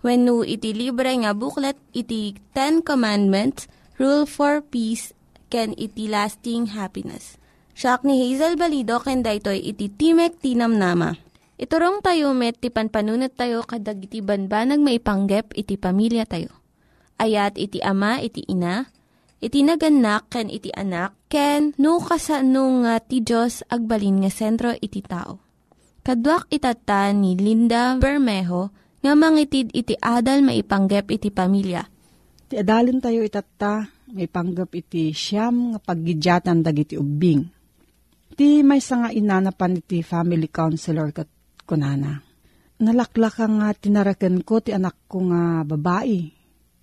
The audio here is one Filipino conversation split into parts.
When no iti libre nga booklet iti Ten Commandments, Rule for Peace, can iti lasting happiness. Siya ni Hazel Balido ken daytoy iti Timek Tinam Nama. Iturong tayo met ti panpanunat tayo kadag iti banbanag maipanggep iti pamilya tayo. Ayat iti ama iti ina, iti naganak ken iti anak, ken no kasano nga ti Diyos agbalin nga sentro iti tao. Kaduak itata ni Linda Bermejo nga mangitid iti adal maipanggep iti pamilya. Ti adalin tayo itatta, may panggap iti siyam nga paggidyatan dagiti ubing. Ti may nga inanapan iti family counselor kat kunana. Nalaklak nga tinarakan ko ti anak ko nga babae.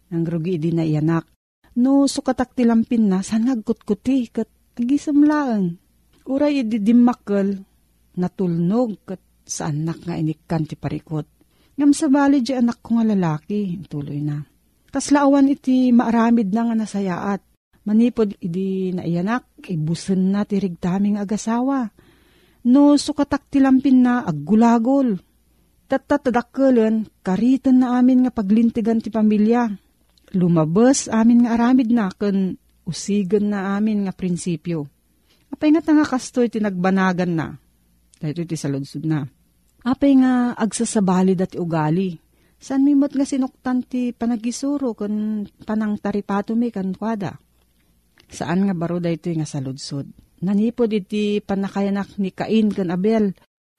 Nang rugi di na iyanak. No sukatak ti lampin na, saan ngagkut-kuti kat agisam laang. Uray idi dimakkel, natulnog kat sa anak nga inikan ti parikot. Ngam sa bali di anak ko nga lalaki, tuloy na. Kaslaawan iti maaramid na nga nasayaat. Manipod idi na iyanak, ibusen na ti rigtaming agasawa. No sukatak ti lampin na aggulagol. Tatatadakkelan, karitan na amin nga paglintigan ti pamilya. Lumabas amin nga aramid na, ken usigan na amin nga prinsipyo. Apay nga nga kastoy ti nagbanagan na. Dahito ti saludsud na. Apay nga agsasabali dati ugali. San mi nga sinuktan ti panagisuro kan panang taripato mi kan. Saan nga baro dahito nga saludsud. Nanipod iti panakayanak ni Cain kan Abel.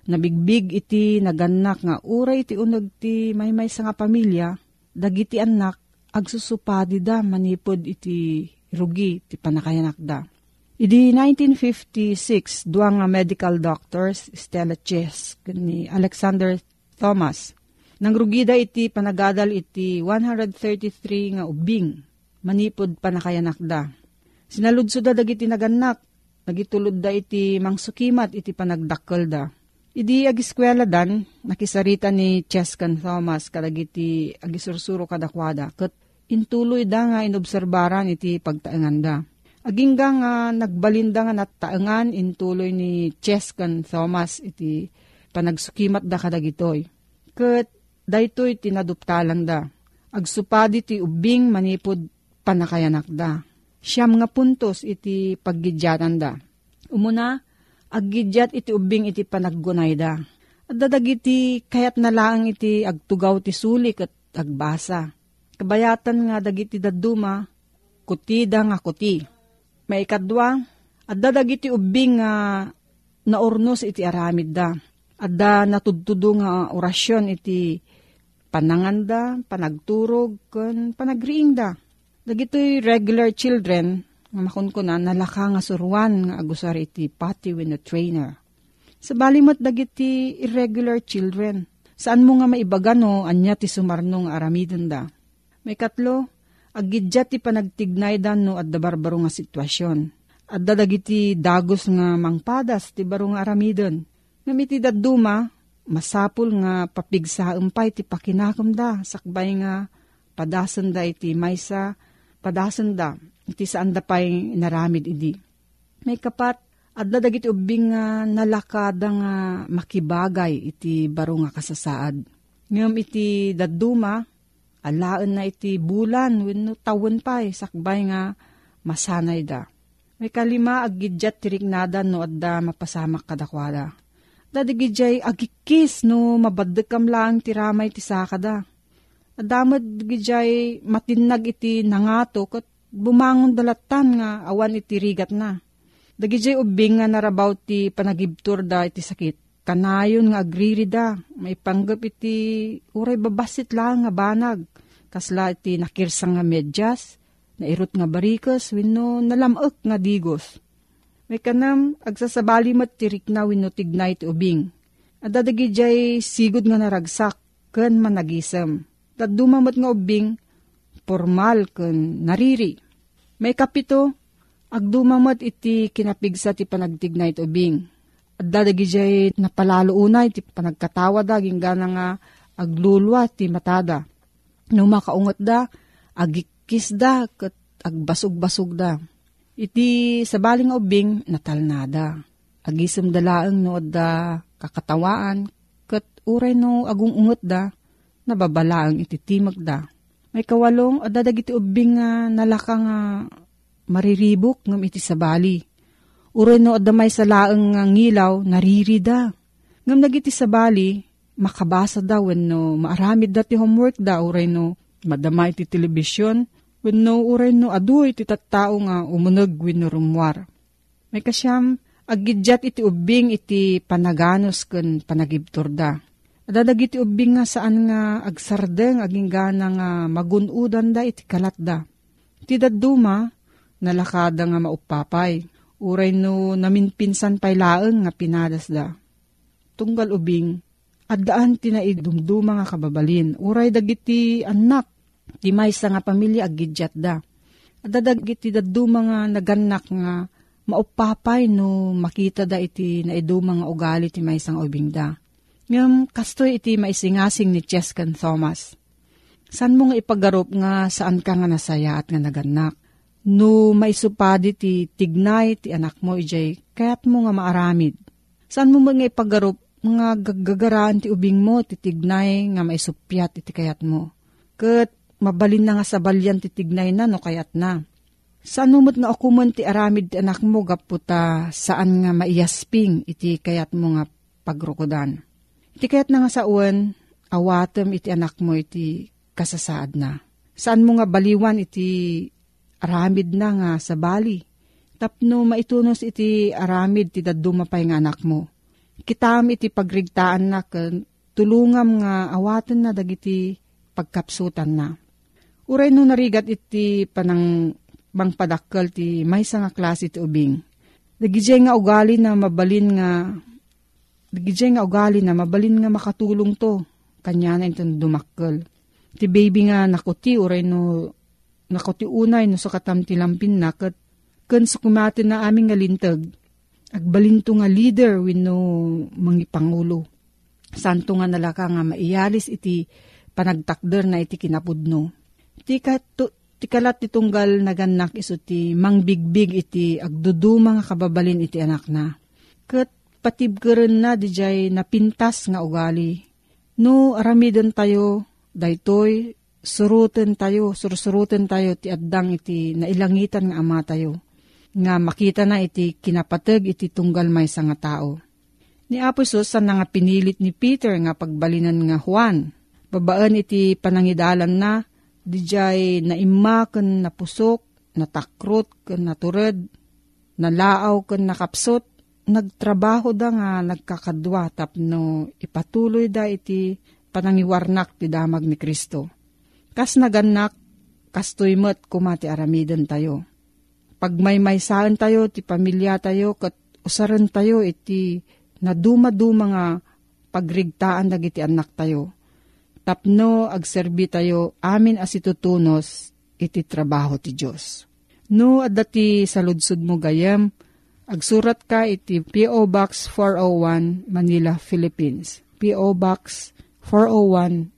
Nabigbig iti naganak nga uray iti unag ti maymay sa nga pamilya. Dagiti anak agsusupadi da manipod iti rugi ti panakayanak da. Idi 1956, dua nga medical doctors, Stella Chess, ni Alexander Thomas. Nangrugida iti panagadal iti 133 nga ubing, manipod panakayanak da. Sinaludso da dagiti naganak, nagitulod da iti mangsukimat iti panagdakkel da. Idi agiskwela dan, nakisarita ni Cheskan Thomas kadagiti agisursuro kadakwada, kat intuloy da nga inobserbaran iti pagtaengan da. Agingga nga nagbalinda nga nataengan intuloy ni Cheskan Thomas iti panagsukimat da kadagitoy. Kat daytoy tinaduptalan da. Agsupadi ti ubing manipod panakayanak da. Siyam nga puntos iti paggidyatan da. Umuna, aggidyat iti ubing iti panaggunay da. At dadagiti kayat na lang iti agtugaw ti sulik at agbasa. Kabayatan nga dagiti daduma, kuti da nga kuti. May ikadwa, at dadagiti ubing nga naurnos iti aramid da. At da natudtudo nga orasyon iti pananganda, panagturog, kan panagriing da. Dagitoy regular children, nga makon ko na nalaka nga suruan nga agusar iti pati when a trainer. Sa balimot dagiti irregular children, saan mo nga maibaga no, anya ti sumarno nga aramidon da. May katlo, agidya ti panagtignay dan no at dabarbaro nga sitwasyon. At dadagiti dagos nga mangpadas ti baro nga aramidon. Ngamiti daduma, masapul nga papigsa umpay ti pakinakom da, sakbay nga padasan da iti maysa, padasan da, iti saan da pa'y naramid idi. May kapat, at dadagit ubing nga nalakada nga makibagay iti baro nga kasasaad. Ngam iti daduma, alaan na iti bulan, wenno tawon pa'y sakbay nga masanay da. May kalima agidyat tiriknada no adda mapasamak kadakwada. Dadigijay agikis no mabadekam lang tiramay ti sakada. Adamad gijay matinag iti nangato kat bumangon dalatan nga awan iti rigat na. Dagijay ubing nga narabaw ti panagibtur da iti sakit. Kanayon nga agriri da, may panggap iti uray babasit lang nga banag. Kasla iti nakirsang nga medyas, nairot nga barikas, wino nalamak nga digos. May kanam, agsasabali mat tirik na wino tignay ti ubing. At dadagijay sigod nga naragsak, ken managisem. At dumamat nga ubing, formal ken nariri. May kapito, agdumamat iti kinapigsa ti panagtignay ti ubing. At dadagi jay napalalo unay ti panagkatawa da, ginggana nga aglulwa ti matada. No makaungot da, agikis da, kat agbasog-basog da. Iti sabaling ubing, natalnada. Agisem dalaang no da kakatawaan, kat uray no agung ungot da, nababalaang iti timag da. May kawalong, o dadag ubing nga nalaka nga mariribok ngam iti sabali. Uray no adamay sa laeng nga ngilaw, naririda. Ngam nagiti sabali, makabasa da when no maaramid da ti homework da, uray no madamay ti telebisyon, when no uray no aduy ti tattao nga umunag when no rumwar. May kasyam, agidyat iti ubing iti panaganos ken panagibtor da. Adadag iti ubing nga saan nga agsardeng aging gana nga magunudan da iti kalat da. Ti daduma, nalakada nga maupapay. Uray no naminpinsan pay laeng nga pinadas da. Tunggal ubing, addaan tinaidumduma nga kababalin. Uray dagiti anak, ti maysa nga pamilya agidyat da. Adadag daduma nga naganak nga maupapay no makita da iti naiduma nga ugali ti maysa nga ubing da. Ngam kastoy iti maisingasing ni Cheskan Thomas. San mo nga ipagarup nga saan ka nga nasaya at nga naganak? No maisupadi ti tignay ti anak mo ijay, kayat mo nga maaramid. Saan mo nga ipagarup nga gagagaraan ti ubing mo ti tignay nga maisupyat iti kayat mo? Kat mabalin na nga sa balyan ti tignay na no kayat na. Saan mo nga akuman ti aramid ti anak mo gaputa saan nga maiyasping iti kayat mo nga pagrukodan? Iti kayat na nga sa uwan, awatem iti anak mo iti kasasaad na. Saan mo nga baliwan iti aramid na nga sa bali. Tapno maitunos iti aramid ti dadumapay nga anak mo. Kitam iti pagrigtaan na tulungam nga awaten na dagiti pagkapsutan na. Uray no narigat iti panang bangpadakkel ti maysa nga klase ti ubing. Dagijay nga ugali na mabalin nga Dagijay nga ugali na mabalin nga makatulong to. Kanya na itong dumakkel. Ti baby nga nakuti uray no unay no sa katam ti lampin na kat kan sa kumati na aming nga lintag. Agbalinto nga leader win no mangi pangulo. Santo nga nalaka nga maiyalis iti panagtakder na iti kinapudno. Ti kato ti kalat ti tunggal naganak iso ti mangbigbig iti agduduma nga kababalin iti anak na. Kat patibgeren na dijay napintas nga ugali. No aramiden tayo, daytoy, suruten tayo, sursuruten tayo ti addang iti nailangitan nga ama tayo. Nga makita na iti kinapateg iti tunggal may nga tao. Ni Aposos sa nga pinilit ni Peter nga pagbalinan nga Juan. Babaan iti panangidalan na, dijay naimma ken napusok, natakrot ken natured, nalaaw ken nakapsot, nagtrabaho da nga nagkakadwa tapno ipatuloy da iti panangiwarnak ti damag ni Kristo. Kas naganak, kastoy met kumati aramiden tayo. pag may maysaan tayo, ti pamilya tayo, kat usaran tayo, iti naduma-duma nga pagrigtaan dagiti anak tayo. Tapno, agserbi tayo, amin as itutunos, iti trabaho ti Diyos. No, at dati sa ludsud mo gayam, agsurat ka iti P.O. Box 401, Manila, Philippines. P.O. Box 401,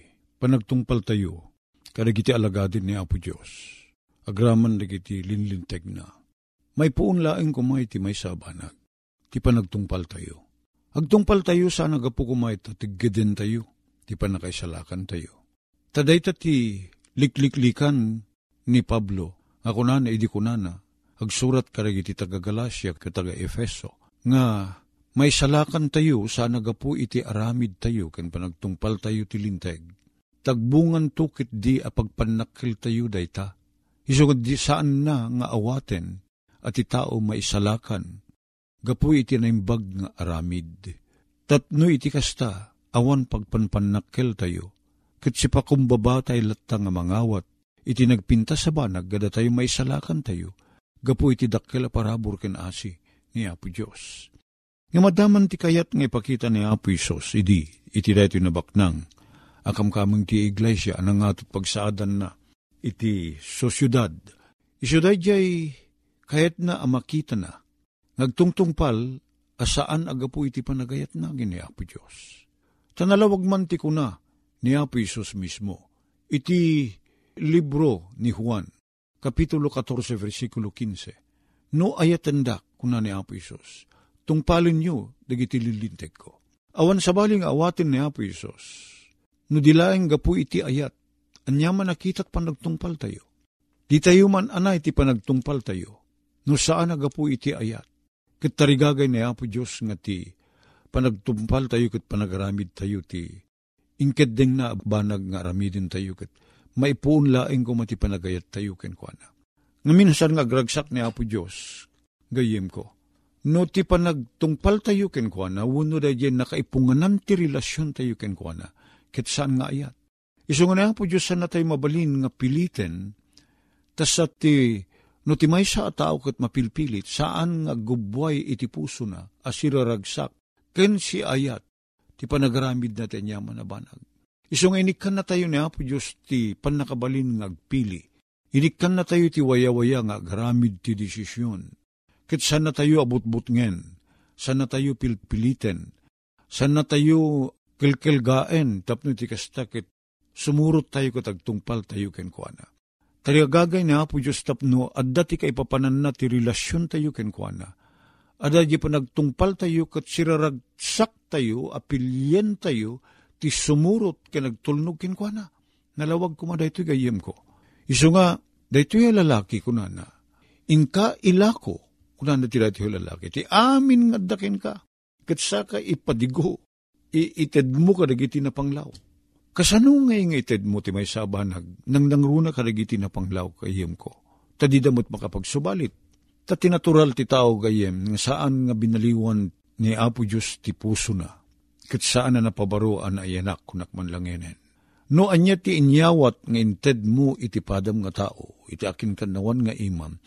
panagtungpal tayo, kadagiti alagadin ni Apo Diyos. Agraman dagiti linlinteg na. May puun laeng kumay ti may sabanag. Ti panagtungpal tayo. Agtungpal tayo sana gapu kumay tatiggadin tayo. Ti panakaisalakan tayo. Taday ti likliklikan ni Pablo, nga kunana idi kunana, agsurat karagiti taga Galacia ka taga Efeso, nga may salakan tayo sa nagapu iti aramid tayo ken panagtungpal tayo ti linteg. Tagbungan tukit di apagpanakil tayo dayta. Isugod di saan na nga awaten at itao maisalakan. Gapu iti naimbag nga aramid. Tatno iti kasta awan pagpanpanakil tayo Kat si pakumbaba tayo latta nga mangawat, iti nagpinta sa banag, gada tayo may salakan tayo, gapu iti dakkel parabor ken asi, ni Apo Diyos. Nga madaman ti kayat nga ipakita ni Apo Isos, idi, iti dayto na baknang, akam kamang ti iglesia, anang atot pagsaadan na, iti sosyudad. Isyudad jay, kayat na amakita na, nagtungtungpal, asaan agapu iti panagayat na gini Apo Diyos. Tanalawag man ti kuna, ni Apo Isos mismo. Iti libro ni Juan, Kapitulo 14, versikulo 15. No ayatanda kuna ni Apo Isos. Tungpalin nyo, dagiti lilinteg ko. Awan sabaling awatin ni Apo Isos. No dilaeng gapu iti ayat, anyaman nakitat panagtungpal tayo. Di tayo man anay ti panagtungpal tayo. No saan nagapu iti ayat. Kat tarigagay ni Apo Diyos nga ti panagtumpal tayo kat panagaramid tayo ti Inked ding na banag nga aramidin tayo kat maipuun laing ko mati panagayat tayo ken kuana. Nga minsan nga gragsak ni Apo Diyos, gayem ko. No ti panagtungpal tayo ken kuana, wuno da jen nakaipunganan ti relasyon tayo ken kuana, ket saan nga ayat. Iso nga ni Apo Diyos na tayo mabalin nga piliten, tas at ti no ti may sa tao ket mapilpilit, saan nga gubway iti puso na, asiraragsak, ken si ayat, ti panagaramid natin yaman na banag. Iso nga inikan na tayo ni Apo Diyos ti panakabalin nga agpili. Inikan na tayo ti waya-waya nga agramid ti desisyon. Kit saan na tayo abot-bot ngen, saan na tayo pilpiliten, saan na tayo kilkilgaen, tapno ti kasta kit sumurot tayo kat agtungpal tayo ken kuana. Tarigagay ni Apo Diyos tapno, at dati kay papanan na ti relasyon tayo ken kuana Ada di panagtungpal tayo kat siraragsak tayo, apilyen tayo, ti sumurot ka nagtulnog kinkwana. Nalawag ko ma gayem ko. Iso nga, dayto yung lalaki ko na na. Inka ilako, kunana ti dayto yung lalaki. Ti amin nga dakin ka. Kat saka ipadigo, iited mo ka dagiti na panglaw. Kasano nga yung ited mo ti may sabanag, nang nangruna ka dagiti na panglaw kayem ko. Tadidamot makapagsubalit Ta tinatural ti tao gayem, nga saan nga binaliwan ni Apo Diyos ti puso na, kat saan na napabaroan ay anak kunak man langenen. No anya ti inyawat nga inted mo iti padam nga tao, iti akin kanawan nga imam,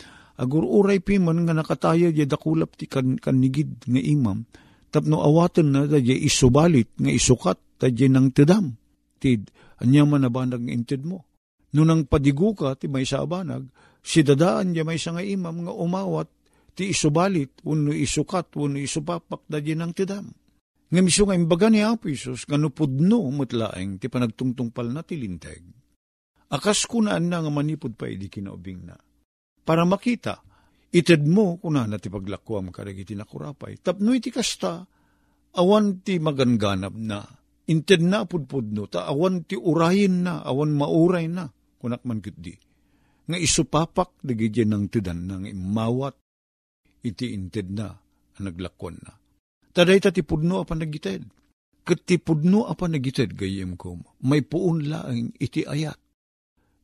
agururay pi man nga nakataya di dakulap ti kan, kanigid nga imam, tapno awaten na da isubalit nga isukat da nang tidam, tid anya man nabanag nga inted mo. No nang padigo ka ti may sa abanag, si dadaan di may nga imam nga umawat, ti isubalit, uno isukat, uno isupapak da ng tidam. Nga miso nga imbaga ni Apo Isus, nga nupudno mutlaeng ti panagtungtungpal na tilinteg. Akas kunaan na nga manipod pa idi kinaubing na. Para makita, ited mo kuna na ti paglakwam karagiti nakurapay. Tapno iti kasta, awan ti maganganap na, inted na pudpudno, ta awan ti urayin na, awan mauray na, kunak man kitdi. Nga isupapak dagidyan ng tidan ng imawat iti inted na ang naglakon na. Taday ta ti pudno apan nagited. Kat ti pudno apan nagited gayem ko, may puun laing iti ayat.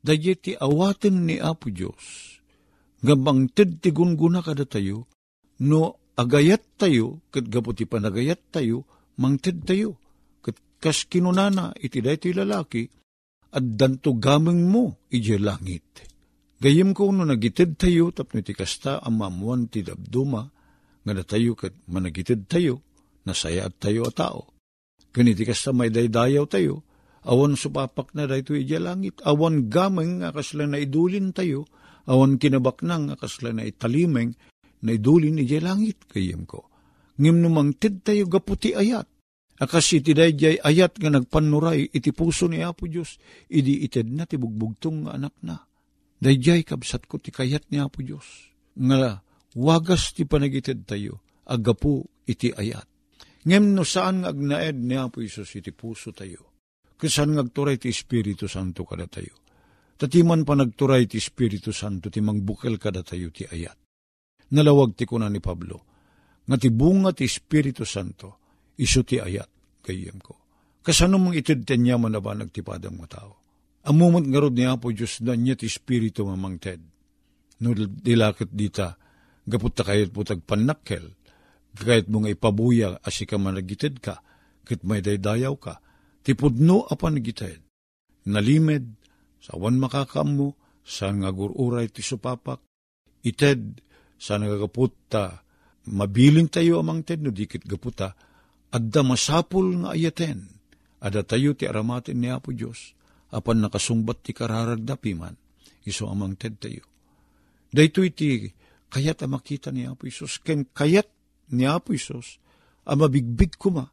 Daye ti awaten ni Apo Diyos, gabang ted ti gunguna kada tayo, no agayat tayo, kat gapo ti panagayat tayo, mangted tayo. Kat kas kinunana iti day ti lalaki, at danto gameng mo ije langit Gayem ko no nagitid tayo, tapno ti kasta amamuan ti dabduma, nga tayo kat managitid tayo, nasaya at tayo a tao. Ganiti kasta may daydayaw tayo, awan supapak na dayto ija langit, awan gameng nga kasla na idulin tayo, awan kinabak na nga kasla na italimeng, na idulin ija langit, kayem ko. Ngim numang tid tayo gaputi ayat, akas iti dayjay ayat nga nagpanuray iti puso ni Apo Diyos, idi ited na ti bugbugtong nga anak na Dayjay kabsat ko ti kayat niya po Diyos. Nga wagas ti panagitid tayo, agapu iti ayat. Ngem no saan nga agnaed niya po Isos iti puso tayo. Kasan nga agturay ti Espiritu Santo kada tayo. Tatiman pa nagturay ti Espiritu Santo ti mangbukel kada tayo ti ayat. Nalawag ti kuna ni Pablo, nga ti bunga ti Espiritu Santo, iso ti ayat, kayem ko. Kasano mong itid tanya man na ba nagtipadang mo tao? Amumot nga rod ni Apo Diyos na niya ti Espiritu mamangted. No dilakit dita, gapot ta kayat po tagpanakkel, kahit mo nga ipabuya asi ka managitid ka, kit may daydayaw ka, tipudno apan nagitid. Nalimed, sa awan makakam mo, sa nga gururay ti supapak, ited, sa nagagapot ta, mabiling tayo amang ted, no dikit gaputa, adda masapul nga ayaten, ada tayo ti aramatin ni Apo Diyos, apan nakasumbat ti kararagdapi man, iso amang ted tayo. Dayto iti kayat makita ni Apo Isos, ken kayat ni Apo Isos, a mabigbig kuma,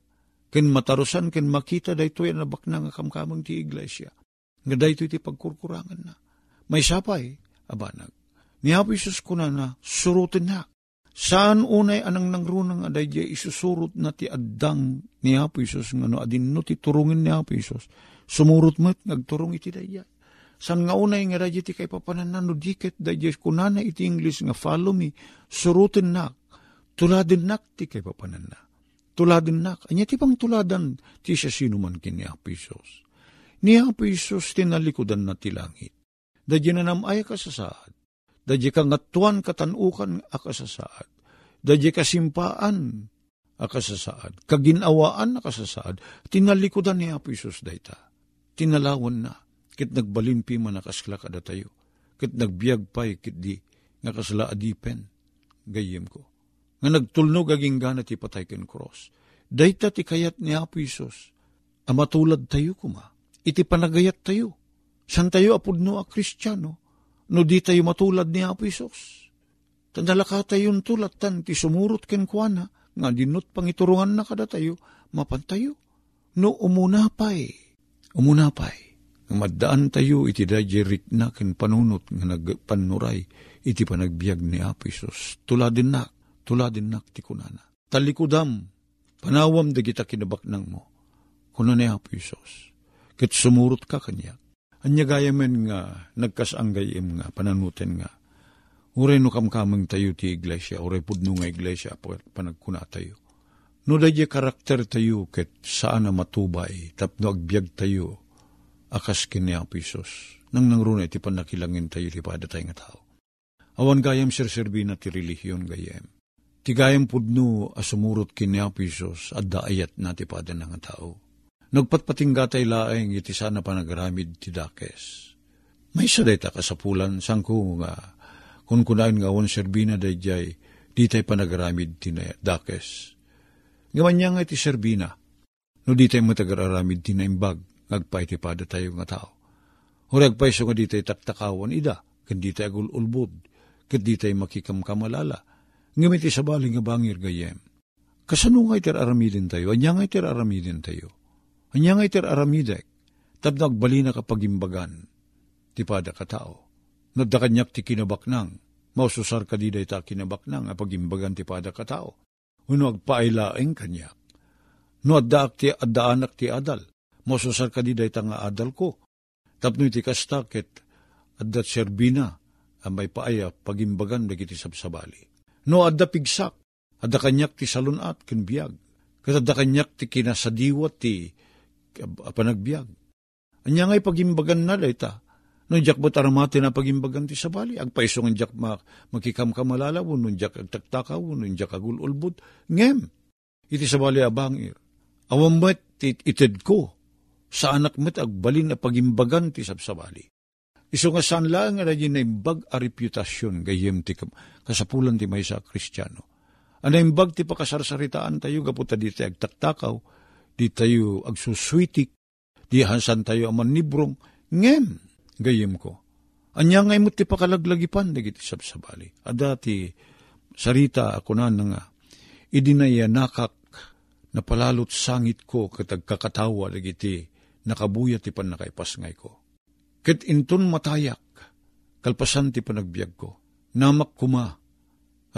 ken matarusan ken makita dayto yan nabak na nga kamkamang ti iglesia. Nga dayto iti pagkurkurangan na. May sapay, abanag. Ni Apo Isos kuna na, surutin na. Saan unay anang nangrunang aday isusurot na ti addang ni Apo Isos nga no adin no ti turungin ni Apo Isos Sumurot mo't nagturong iti daya. San nga unay nga radya ti kay papanan no diket daya kunana iti English nga follow me, surutin nak, tuladin nak ti kay papanan na. Tuladin nak, anya ti pang tuladan ti siya sino man kini Apisos. Ni Apisos tinalikodan na ti langit. Dadya na namay kasasaad. Dadya ka ngatuan katanukan akasasaad. Dadya kasimpaan akasasaad. Kaginawaan akasasaad. Tinalikodan ni Apisos dayta tinalawan na, kit nagbalimpi man nakasla kada tayo, kit nagbiag pa'y kit di, nga kasla adipen, gayem ko. Nga nagtulnog aging gana ti patay ken cross. Dayta ti kayat ni Apo Isos, amatulad tayo kuma, iti panagayat tayo. San tayo apudno a kristyano, no di tayo matulad ni Apo Isos. Tandalaka tayo tulad tan ti sumurot ken kuana, nga dinot pangiturungan na kada tayo, mapantayo. No umuna pa'y, Umunapay, madaan tayo iti dajerik na ken panunot nga nagpanuray iti panagbiag ni Apisos. Tuladin nak, tuladin nak ti kunana. Talikudam, panawam da kita kinabaknang mo. Kuno ni Apisos. Ket sumurot ka kanya. Anya gaya men nga nagkasanggayim nga pananutin nga. Uray no kamkamang tayo ti iglesia, uray pudno nga iglesia, panagkuna tayo No dadya karakter tayo ket saan na matubay, tapno agbyag tayo, akas kini pisos, nang nangruna iti panakilangin tayo ti pada tayo nga tao. Awan gayam sirserbi na ti relihiyon gayam. Ti gayam pudno asumurot kini pisos, at daayat na ti pada nga tao. Nagpatpatingga tayo laeng iti sana panagaramid ti dakes. May isa dayta kasapulan, sangko nga, kung kunain nga awan serbina dayjay, di tayo panagaramid ti dakes Gawan niya nga iti serbina. No di tayo matagararamid ti pada tayo nga tao. Hurag pa iso nga di tayo taktakawan ida, kan di tayo agululbod, kan di tayo makikamkamalala. Ngamit isabali nga bangir gayem. Kasano nga iter aramidin tayo? Anya nga iter aramidin tayo? Anya nga aramidek? Tapdag bali na kapagimbagan. Ti pada katao. Nadda kanyak ti kinabaknang. Maususar ka di ta kinabaknang apagimbagan ti pada katao. Uno agpailaeng kanyak. No adda ti adda anak ti adal. Maususar ka di ta nga adal ko. Tapno iti kastaket adda serbina amay paaya pagimbagan dagiti sabsabali. No adda pigsak, adda kanyak ti salunat ken biag. Kat adda ti kinasadiwat ti panagbiag. Anya ngay pagimbagan na layta. No jak mo taramati na pagimbagan ti sabali. Agpaiso ng jak ma, makikam kamalala mo, no jak agtaktakaw, no jak agululbud. Ngem, iti sabali abangir. Awam met ited ko, sa anak met agbalin na pagimbagan ti sabsabali. Iso nga saan lang nga na imbag a reputasyon gayem ti kasapulan ti may sa kristyano. Ano imbag ti pakasarsaritaan tayo gaputa di tayo agtaktakaw, di tayo agsuswitik, di hansan tayo aman nibrong, ngem, gayem ko. Anya ngay mo ti pakalaglagipan, sabsabali. Adati, sarita ako na nga, idinaya nakak na palalot sangit ko katag kakatawa dagiti nakabuya ti pan nakaipas ngay ko. Ket inton matayak, kalpasan ti panagbiag ko, namak kuma,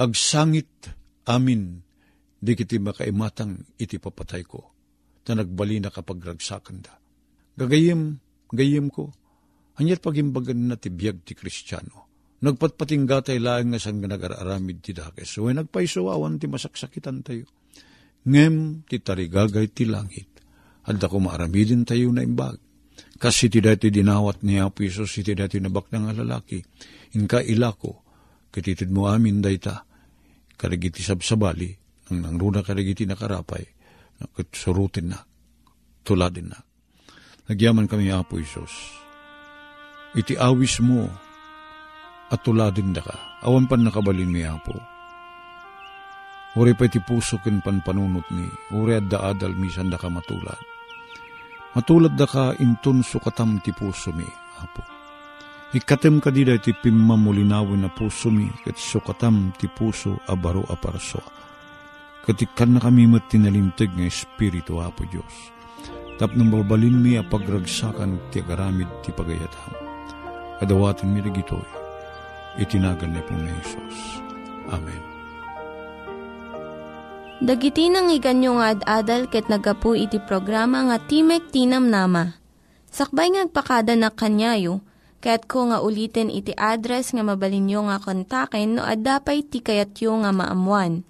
agsangit amin, di kiti makaimatang iti papatay ko, na kapag ragsakan da. Gagayim, gayim ko, anyat pagimbagan na ti biyag ti kristyano. Nagpatpatinggatay laeng nga sang nagararamid ti dakes. So, nagpaisawawan ti masaksakitan tayo. Ngem ti tarigagay ti langit. Hadda ko maaramidin tayo na imbag kasi ti dati dinawat ni Apo Isos, iti dati nabak nga lalaki. Inka ilako, katitid mo amin dayta, karagiti sabsabali, nang nangruna karagiti nakarapay, surutin na, tuladin na. Nagyaman kami Apo Isos. Iti awis mo, at tuladin da ka. Awan pan nakabalin mi Apo. Uri pa iti puso ken panpanunot ni, uri adda adal misan da ka matulad Matulad da ka inton sukatam ti puso mi, apo. Ikatem ka di ti pimamulinawin na puso mi, kat sukatam ti puso abaro aparso. Katikan na kami mat tinalimtag ng Espiritu, apo Diyos. Tap nang babalin mi a pagragsakan ti agaramid ti pagayatam. Adawatin mi dagitoy, itinagan na po na Isos. Amen. Dagiti nang iganyo nga ad-adal ket nagapu iti programa nga Timek Tinam Nama. Sakbay ngagpakada na kanyayo, ket ko nga ulitin iti address nga mabalinyo nga kontaken no ad-dapay tikayatyo nga maamuan.